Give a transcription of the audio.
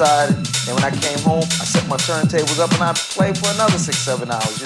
outside. And when I came home, I set my turntables up and I played for another six, seven hours.